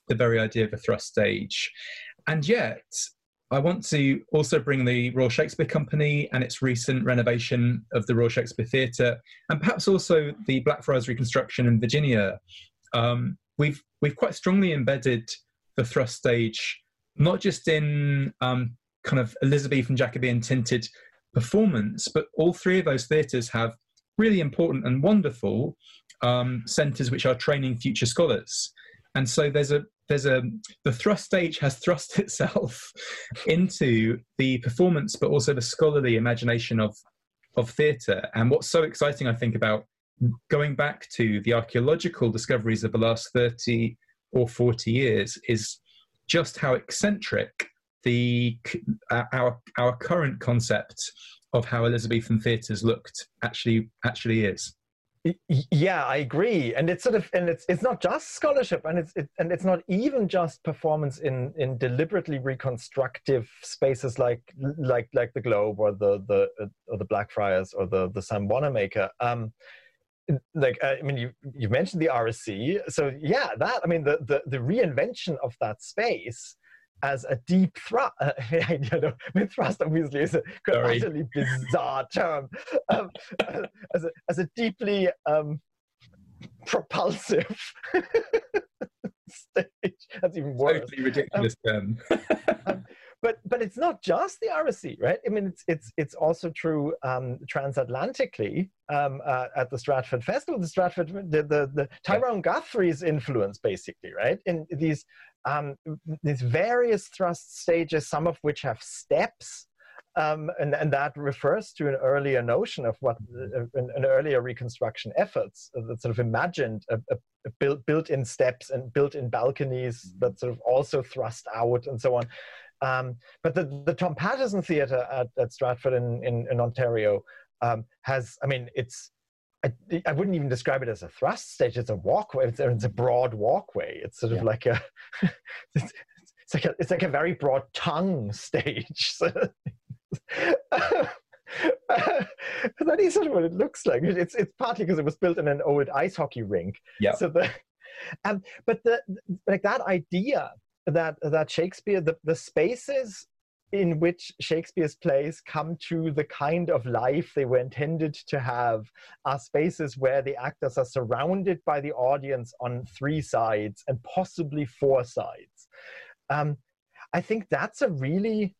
the very idea of a thrust stage. And yet, I want to also bring the Royal Shakespeare Company and its recent renovation of the Royal Shakespeare Theatre, and perhaps also the Blackfriars reconstruction in Virginia. Um, we've we've quite strongly embedded the thrust stage, not just in um, kind of Elizabethan Jacobean tinted performance, but all three of those theatres have really important and wonderful um, centres which are training future scholars. And so there's a there's a the thrust stage has thrust itself into the performance, but also the scholarly imagination of of theatre. And what's so exciting, I think, about going back to the archaeological discoveries of the last 30 or 40 years is just how eccentric the our our current concept of how Elizabethan theatres looked actually actually is. Yeah, I agree, and it's sort of, and it's it's not just scholarship, and it's it, and it's not even just performance in in deliberately reconstructive spaces like like like the Globe or the the or the Blackfriars or the the Sam Wanamaker. Um, like uh, I mean, you you mentioned the RSC, so yeah, that I mean the the, the reinvention of that space as a deep thrust. Uh, I don't know, I mean, thrust obviously is a utterly bizarre term. Um, as a as a deeply um, propulsive stage. That's even worse. Totally ridiculous um, term. um, but but it's not just the RSC, right? I mean, it's it's it's also true um, transatlantically um, uh, at the Stratford Festival. The Stratford, the the, the Tyrone Guthrie's influence, basically, right? In these um, these various thrust stages, some of which have steps. Um, and, and that refers to an earlier notion of what uh, an, an, earlier reconstruction efforts that sort of imagined a, a, a built, built-in steps and built-in balconies that sort of also thrust out and so on. Um, but the, the Tom Paterson Theatre at, at Stratford in, in, in Ontario um, has, I mean, it's, I, I, wouldn't even describe it as a thrust stage. It's a walkway. It's, it's a broad walkway. It's sort of yeah. like a, it's, it's, like a, it's like a very broad tongue stage. So, that is sort of what it looks like. It's it's partly because it was built in an old ice hockey rink. Yeah. So the, um, but the like that idea that that Shakespeare the, the spaces in which Shakespeare's plays come to the kind of life they were intended to have are spaces where the actors are surrounded by the audience on three sides and possibly four sides. Um, I think that's a really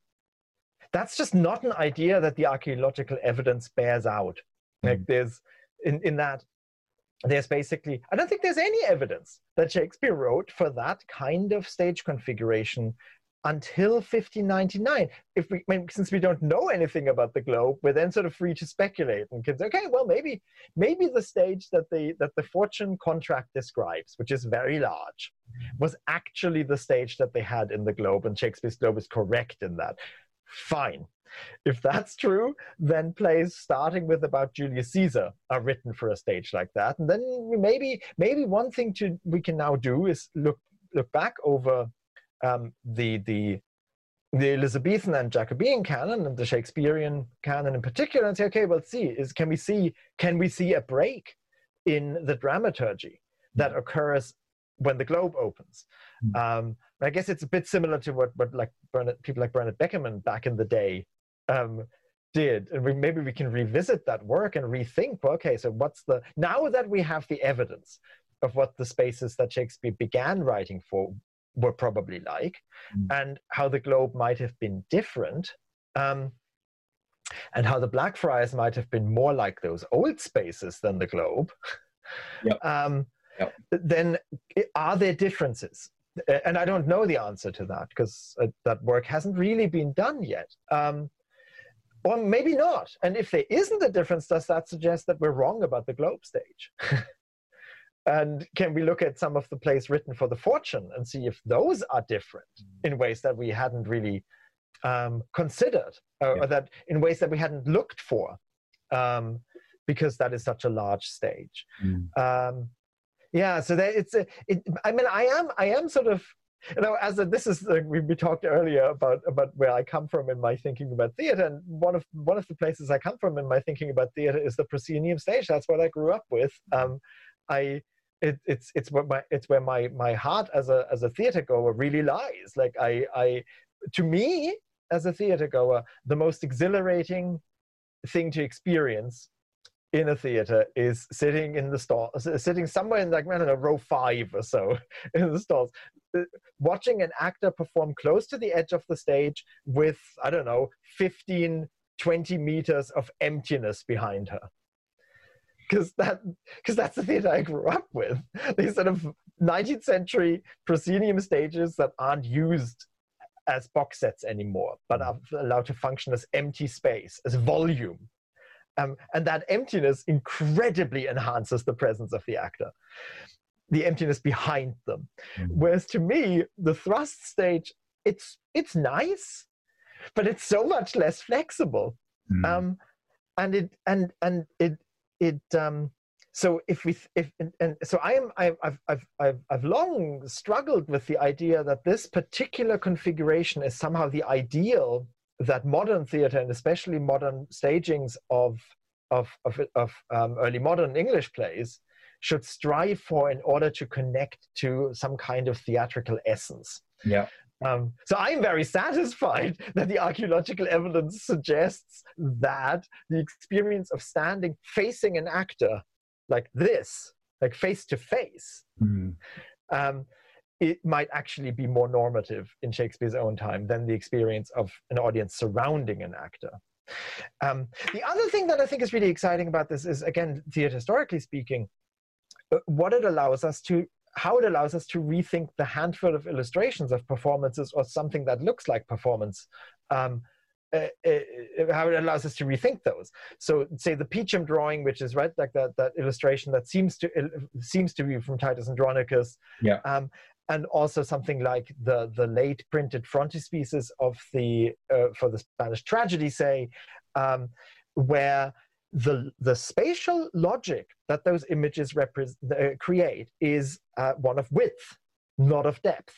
that's just not an idea that the archaeological evidence bears out. Like mm. there's in, in that there's basically i don't think there's any evidence that shakespeare wrote for that kind of stage configuration until 1599 if we mean, since we don't know anything about the globe we're then sort of free to speculate and can say okay well maybe maybe the stage that the that the fortune contract describes which is very large was actually the stage that they had in the globe and shakespeare's globe is correct in that. Fine if that's true, then plays starting with about Julius Caesar are written for a stage like that. And then maybe maybe one thing to we can now do is look look back over um, the the the Elizabethan and Jacobean canon and the Shakespearean canon in particular, and say, okay, well, see, is can we see can we see a break in the dramaturgy that occurs when the globe opens? Mm. Um, I guess it's a bit similar to what, what like Bernard, people like Bernard Beckerman back in the day um, did and we, maybe we can revisit that work and rethink okay so what's the now that we have the evidence of what the spaces that shakespeare began writing for were probably like mm. and how the globe might have been different um, and how the blackfriars might have been more like those old spaces than the globe yep. Um, yep. then are there differences and i don't know the answer to that because uh, that work hasn't really been done yet um, or maybe not. And if there isn't a difference, does that suggest that we're wrong about the globe stage? and can we look at some of the plays written for the fortune and see if those are different in ways that we hadn't really um, considered, or, yeah. or, that in ways that we hadn't looked for, um, because that is such a large stage. Mm. Um, yeah, so that it's a, it, I mean, I am I am sort of you know, as a, this is uh, we, we talked earlier about about where I come from in my thinking about theater, and one of one of the places I come from in my thinking about theater is the proscenium stage. That's what I grew up with. Um, I it, it's it's where my it's where my my heart as a as a theater goer really lies. Like I I to me as a theater goer, the most exhilarating thing to experience in a theater is sitting in the stall, sitting somewhere in like I don't know row five or so in the stalls, watching an actor perform close to the edge of the stage with I don't know 15, 20 meters of emptiness behind her. Because that, because that's the theater I grew up with. These sort of 19th century proscenium stages that aren't used as box sets anymore, but are allowed to function as empty space, as volume um, and that emptiness incredibly enhances the presence of the actor, the emptiness behind them. Mm-hmm. Whereas to me, the thrust stage, it's it's nice, but it's so much less flexible. Mm-hmm. Um, and it and and it it um, so if we if and, and so I am I've, I've I've I've long struggled with the idea that this particular configuration is somehow the ideal that modern theater and especially modern stagings of of, of, of um, early modern English plays should strive for in order to connect to some kind of theatrical essence. Yeah. Um, so I'm very satisfied that the archaeological evidence suggests that the experience of standing facing an actor like this, like face to face, Mm. um, it might actually be more normative in Shakespeare's own time than the experience of an audience surrounding an actor. Um, the other thing that I think is really exciting about this is, again, theater historically speaking, what it allows us to, how it allows us to rethink the handful of illustrations of performances or something that looks like performance. Um, uh, uh, how it allows us to rethink those. So, say the Peacham drawing, which is right, like that, that illustration that seems to seems to be from Titus Andronicus, Yeah. um, and also something like the the late printed frontispieces of the uh, for the Spanish tragedy, say, um, where the the spatial logic that those images repre- uh, create is uh, one of width, not of depth.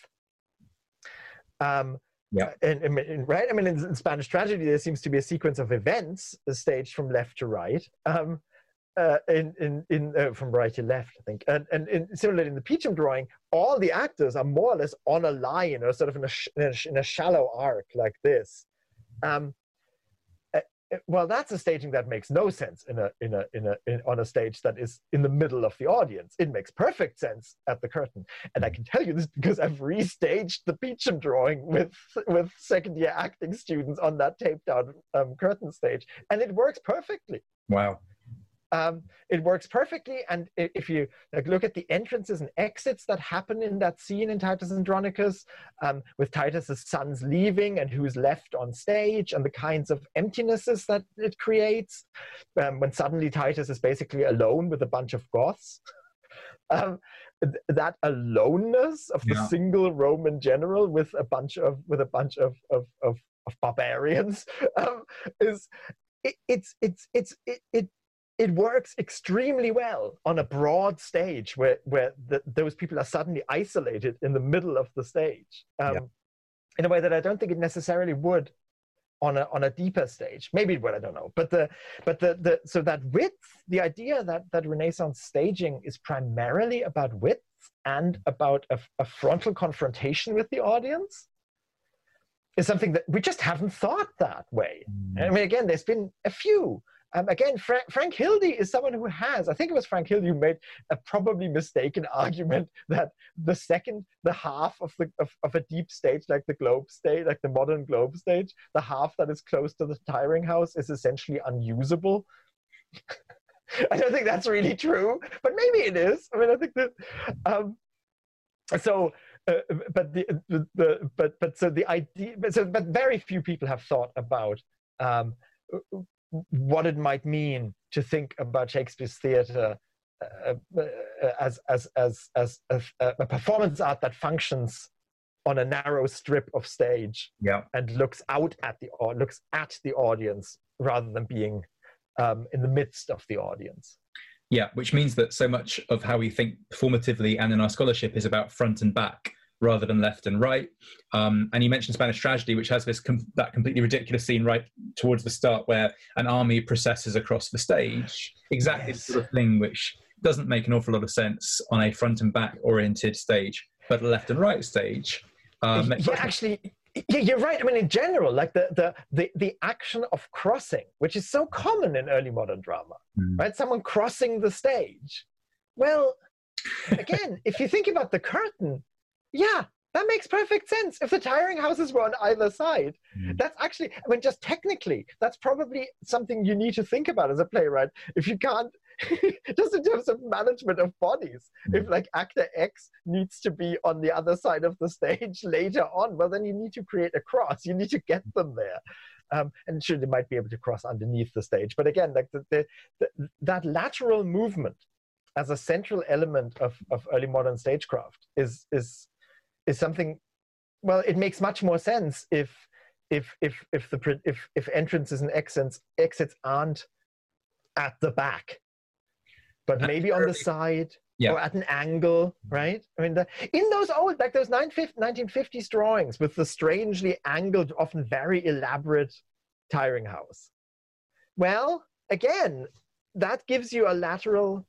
Um, Yeah. and, and- and- right. I mean, in, in Spanish tragedy, there seems to be a sequence of events staged from left to right. Um, uh, in in, in uh, from right to left, I think, and and in, similarly in the Peacham drawing, all the actors are more or less on a line or sort of in a sh- in a, sh- in a shallow arc like this. Um, uh, uh, well, that's a staging that makes no sense in a in a in a in, on a stage that is in the middle of the audience. It makes perfect sense at the curtain, and I can tell you this because I've restaged the Peacham drawing with with second year acting students on that taped out um, curtain stage, and it works perfectly Wow. Um, it works perfectly. And if you like, look at the entrances and exits that happen in that scene in Titus Andronicus, um, with Titus's sons leaving and who's left on stage, and the kinds of emptinesses that it creates, um, when suddenly Titus is basically alone with a bunch of Goths. Um, th- that aloneness of the Yeah. single Roman general with a bunch of with a bunch of of, of, of barbarians um, is it, it's it's it's it, it it works extremely well on a broad stage where where the, those people are suddenly isolated in the middle of the stage um, Yeah. in a way that I don't think it necessarily would on a on a deeper stage. Maybe it would, I don't know. But the but the the so that width, the idea that that Renaissance staging is primarily about width and about a, a frontal confrontation with the audience is something that we just haven't thought that way. I mean, again, there's been a few. Um, again, Frank, Frank Hildy is someone who has, I think it was Frank Hildy who made a probably mistaken argument that the second, the half of, the, of, of a deep stage, like the globe stage, like the modern globe stage, the half that is close to the tiring house is essentially unusable. I don't think that's really true, but maybe it is. I mean, I think that. Um, so, uh, but the, the, the but but so the idea, but so but very few people have thought about um, what it might mean to think about Shakespeare's theatre uh, uh, as, as, as, as a, a performance art that functions on a narrow strip of stage Yeah. and looks out at the or looks at the audience rather than being um, in the midst of the audience. Yeah, which means that so much of how we think performatively and in our scholarship is about front and back rather than left and right. Um, and you mentioned Spanish tragedy, which has this com- that completely ridiculous scene right towards the start where an army processes across the stage. Exactly Yes. the sort of thing which doesn't make an awful lot of sense on a front and back oriented stage, but a left and right stage. Um, yeah, actually, yeah, you're right. I mean, in general, like the, the the the action of crossing, which is so common in early modern drama, Mm. right? Someone crossing the stage. Well, again, if you think about the curtain, yeah, that makes perfect sense. If the tiring houses were on either side, Mm. that's actually, I mean, just technically, that's probably something you need to think about as a playwright. If you can't, just in terms of management of bodies, if like actor X needs to be on the other side of the stage later on, well, then you need to create a cross. You need to get them there. Um, and sure, they might be able to cross underneath the stage. But again, like the, the, the, that lateral movement as a central element of, of early modern stagecraft is, is, is something, well, it makes much more sense if, if, if, if, the, if, if entrances and exits, exits aren't at the back, but That's maybe on the side Yeah. or at an angle, right? I mean, the, in those old, like those 950 1950s drawings with the strangely angled, often very elaborate tiring house. Well, again, that gives you a lateral,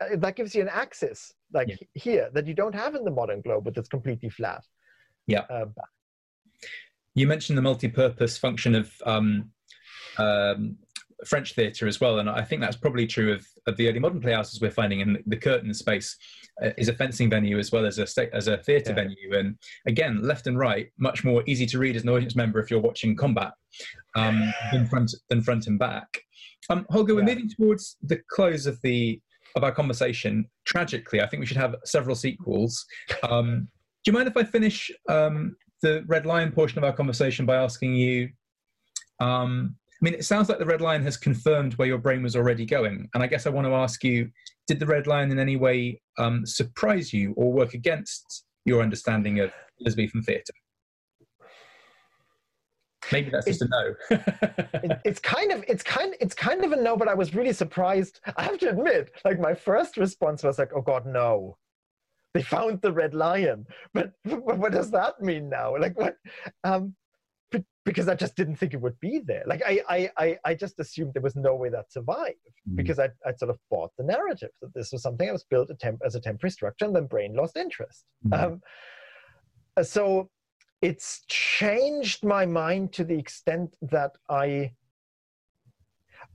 uh, that gives you an axis like Yeah. here that you don't have in the modern globe, but it's completely flat. Yeah. Uh, You mentioned the multi-purpose function of um, um, French theatre as well, and I think that's probably true of, of the early modern playhouses we're finding. in the curtain space uh, is a fencing venue as well as a sta- as a theatre Yeah. venue, and again, left and right, much more easy to read as an audience member if you're watching combat um, than front than front and back. Um, Holger, we're moving towards the close of the of our conversation. Tragically, I think we should have several sequels. Um, do you mind if I finish um, the Red Lion portion of our conversation by asking you? Um, I mean, it sounds like the Red Lion has confirmed where your brain was already going, and I guess I want to ask you: Did the Red Lion in any way um, surprise you or work against your understanding of Elizabethan theatre? Maybe that's just a no. it, it's kind of it's kind it's kind of a no but i was really surprised i have to admit like my first response was like oh god no. They found the red lion. But, but what does that mean now? Like what um because i just didn't think it would be there. Like i i i, I just assumed there was no way that survived because I, I sort of bought the narrative that this was something that was built a temp- as a temporary structure and then Brayne lost interest. Mhm. um, uh, so it's changed my mind to the extent that I,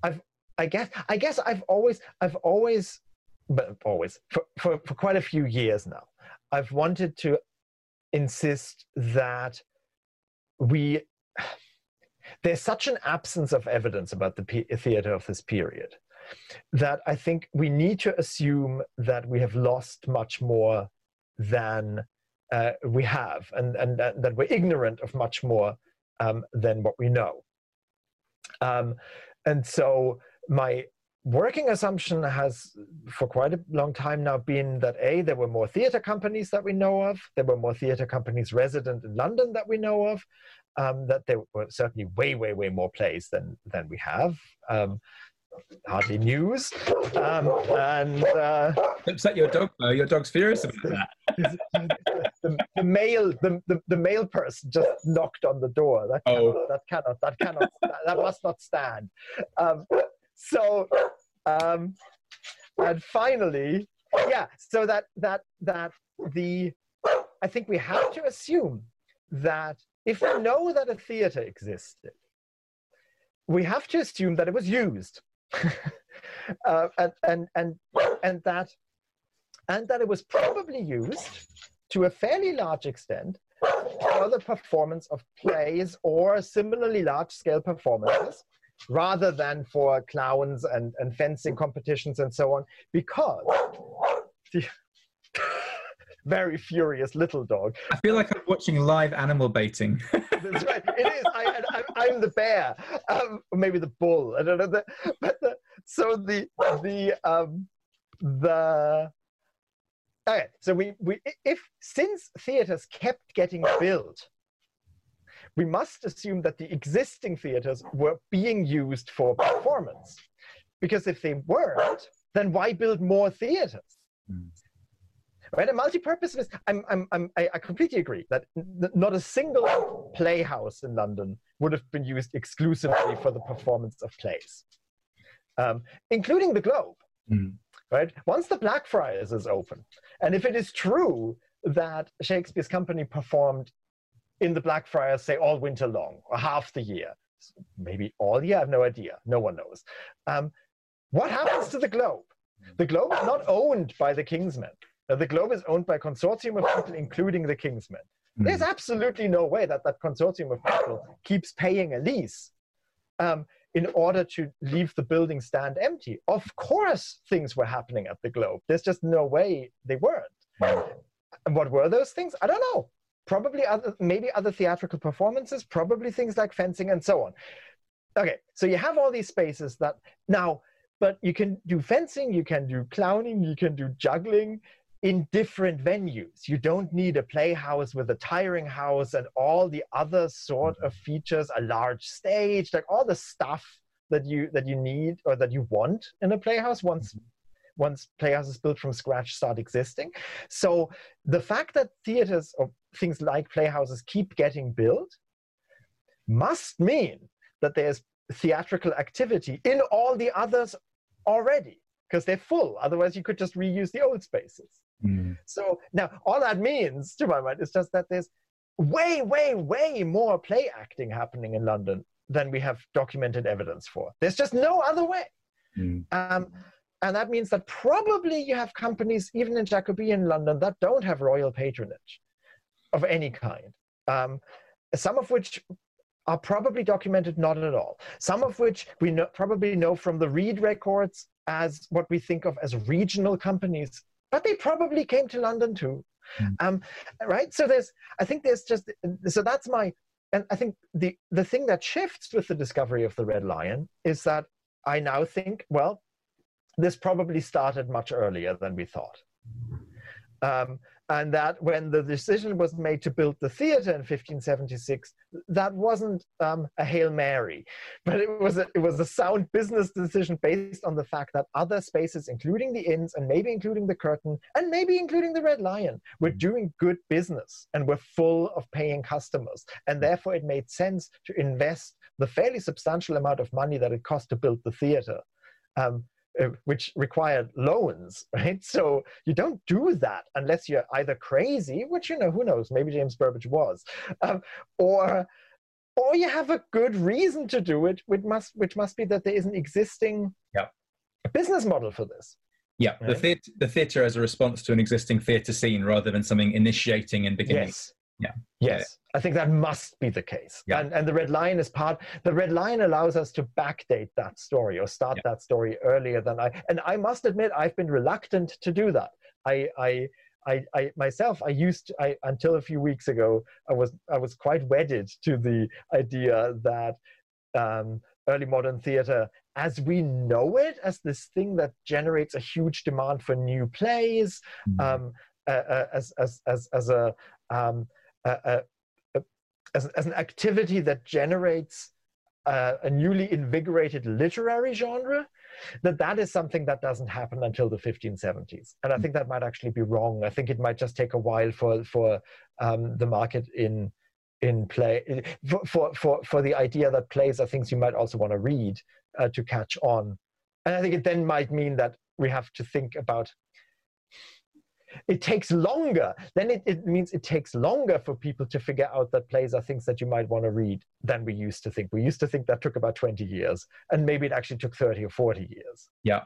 I've, I guess, I guess I've always, I've always, but always for, for, for quite a few years now, I've wanted to insist that we, there's such an absence of evidence about the theater of this period that I think we need to assume that we have lost much more than uh, we have, and, and that, that we're ignorant of much more um, than what we know. Um, and so my working assumption has, for quite a long time now, been that A, there were more theatre companies that we know of, there were more theatre companies resident in London that we know of, um, that there were certainly way, way, way more plays than, than we have. Um, hardly news. Um, and uh, Upset your dog, though. Your dog's furious about that. the, the male the, the, the male person just knocked on the door that cannot, Oh. that cannot that cannot that must not stand um, so um, and finally yeah so that that that the i think we have to assume that if we know that a theater existed we have to assume that it was used uh, and and and and that and that it was probably used to a fairly large extent for the performance of plays or similarly large scale performances rather than for clowns and, and fencing competitions and so on because very furious little dog I feel like I'm watching live animal baiting. that's right. It is. I, I'm the bear, um, or maybe the bull. I don't know. The, but the, so the the um, the okay. So we we if since theaters kept getting built, we must assume that the existing theaters were being used for performance, because if they weren't, then why build more theaters? Hmm. Right? A multi-purpose is. I'm, I'm, I'm, I, I completely agree that n- not a single playhouse in London would have been used exclusively for the performance of plays, um, including the Globe. Mm. Right? Once the Blackfriars is open, and if it is true that Shakespeare's company performed in the Blackfriars, say all winter long or half the year, maybe all year, I have no idea. No one knows. Um, what happens to the Globe? The Globe is not owned by the King's Men. Uh, the Globe is owned by a consortium of people, including the King's Men. Mm. There's absolutely no way that that consortium of people keeps paying a lease um, in order to leave the building stand empty. Of course, things were happening at the Globe. There's just no way they weren't. And what were those things? I don't know. Probably other, maybe other theatrical performances, probably things like fencing and so on. Okay, so you have all these spaces that now, but you can do fencing, you can do clowning, you can do juggling in different venues. You don't need a playhouse with a tiring house and all the other sort of mm-hmm. features, a large stage, like all the stuff that you that you need or that you want in a playhouse once mm-hmm. once playhouses built from scratch start existing. So the fact that theaters or things like playhouses keep getting built must mean that there's theatrical activity in all the others already because they're full. Otherwise, you could just reuse the old spaces. Mm. So now all that means, to my mind, is just that there's way, way, way more play acting happening in London than we have documented evidence for. There's just no other way. Mm. Um, and that means that probably you have companies, even in Jacobean London, that don't have royal patronage of any kind. Um, some of which are probably documented not at all. Some of which we know, probably know from the Reed records as what we think of as regional companies, but they probably came to London too. Mm. Um, right? So there's, I think there's just, so that's my, and I think the, the thing that shifts with the discovery of the Red Lion is that I now think, well, this probably started much earlier than we thought. Um, and that when the decision was made to build the theater in 1576, that wasn't um, a hail mary, but it was a, it was a sound business decision based on the fact that other spaces, including the inns and maybe including the curtain and maybe including the Red Lion, were doing good business and were full of paying customers, and therefore it made sense to invest the fairly substantial amount of money that it cost to build the theater. Um, uh, which required loans, right? So you don't do that unless you're either crazy, which you know who knows, maybe James Burbage was, um, or or you have a good reason to do it, which must which must be that there is an existing yeah. business model for this. Yeah, right? the theater, the theater as a response to an existing theater scene rather than something initiating and beginning. Yes. Yeah. Yes. I think that must be the case. Yeah. And, and the Red Lion is part, the Red Lion allows us to backdate that story or start yeah. that story earlier than I, and I must admit, I've been reluctant to do that. I, I, I, I myself, I used, to, I, until a few weeks ago, I was, I was quite wedded to the idea that um, early modern theater as we know it as this thing that generates a huge demand for new plays mm-hmm. um, uh, uh, as, as, as, as a um, a, a, as, as an activity that generates a, a newly invigorated literary genre, that that is something that doesn't happen until the 1570s. And I think that might actually be wrong. I think it might just take a while for, for um, the market in, in play, for, for, for the idea that plays are things you might also want to read uh, to catch on. And I think it then might mean that we have to think about it takes longer. Then it, it means it takes longer for people to figure out that plays are things that you might want to read than we used to think. We used to think that took about 20 years, and maybe it actually took 30 or 40 years. Yeah.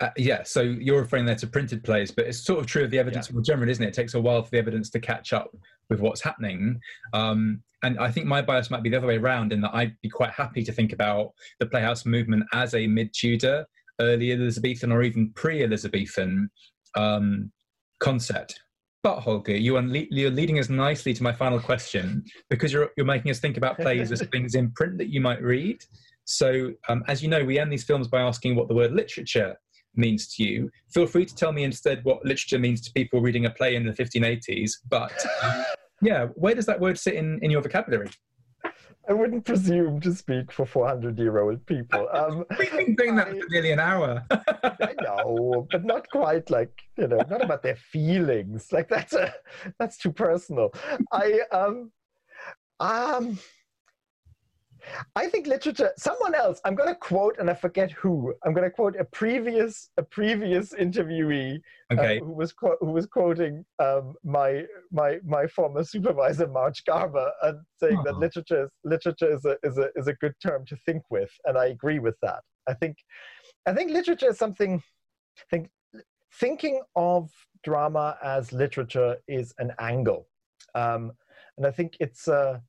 Uh, yeah, so you're referring there to printed plays, but it's sort of true of the evidence yeah. more generally, isn't it? It takes a while for the evidence to catch up with what's happening. Um, and I think my bias might be the other way around in that I'd be quite happy to think about the Playhouse movement as a mid Tudor, early Elizabethan, or even pre Elizabethan um, concept. But Holger, you are, you're leading us nicely to my final question because you're, you're making us think about plays as things in print that you might read. So, um, as you know, we end these films by asking what the word literature means to you. Feel free to tell me instead what literature means to people reading a play in the 1580s. But um, yeah, where does that word sit in, in your vocabulary? I wouldn't presume to speak for 400 year old people. Um, We've been doing that for nearly an hour. I know, but not quite like, you know, not about their feelings. Like that's a, that's too personal. I, um, um, I think literature. Someone else. I'm going to quote, and I forget who. I'm going to quote a previous a previous interviewee uh, okay. uh, who was who was quoting um, my my my former supervisor March Garber and saying that literature is literature is a is a is a good term to think with, and I agree with that. I think I think literature is something. I think thinking of drama as literature is an angle, um, and I think it's. Uh,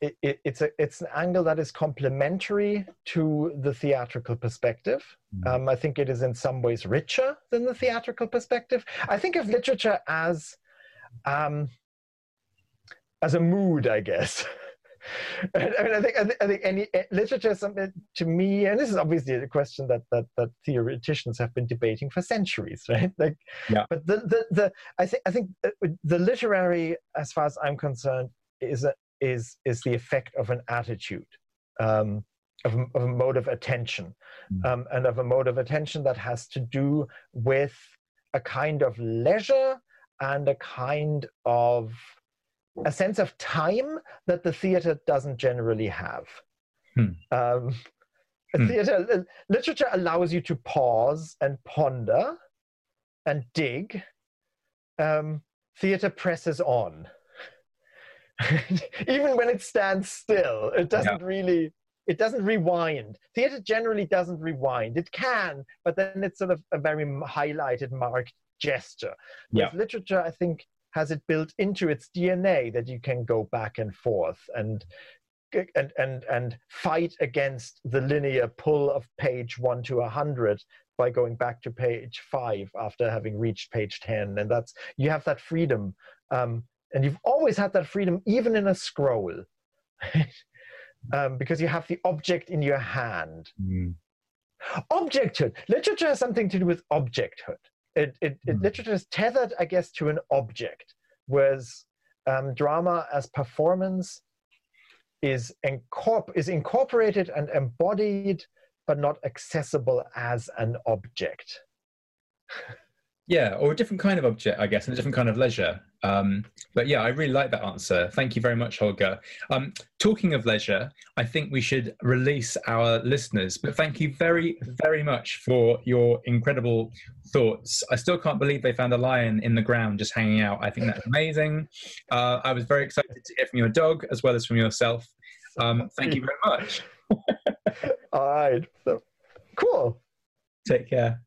it, it, it's a it's an angle that is complementary to the theatrical perspective. Mm. Um, I think it is in some ways richer than the theatrical perspective. I think of literature as um, as a mood, I guess. I mean, I think, I think, I think any eh, literature is something to me, and this is obviously a question that, that, that theoreticians have been debating for centuries, right? Like, yeah. But the, the, the, I think, I think uh, the literary, as far as I'm concerned, is a, is is the effect of an attitude um, of, of, a mode of attention mm. um, and of a mode of attention that has to do with a kind of leisure and a kind of a sense of time that the theater doesn't generally have Hmm. Um, hmm. Theater literature allows you to pause and ponder and dig. Um, theater presses on. Even when it stands still, it doesn't yeah. really it doesn't rewind. Theater generally doesn't rewind. It can, but then it's sort of a very highlighted, marked gesture. Yeah. With literature, I think, has it built into its DNA that you can go back and forth and and and and fight against the linear pull of page one to a hundred by going back to page five after having reached page ten, and that's you have that freedom, um, and you've always had that freedom even in a scroll. um, because you have the object in your hand. Mm. Objecthood. Literature has something to do with objecthood. It, it, mm. it, literature is tethered, I guess, to an object, whereas um, drama as performance is, incorpor- is incorporated and embodied, but not accessible as an object. Yeah, or a different kind of object, I guess, and a different kind of leisure. Um, but yeah, I really like that answer. Thank you very much, Holger. Um, talking of leisure, I think we should release our listeners. But thank you very, very much for your incredible thoughts. I still can't believe they found a lion in the ground just hanging out. I think that's amazing. Uh, I was very excited to hear from your dog as well as from yourself. Um, thank you very much. All right. Cool. Take care.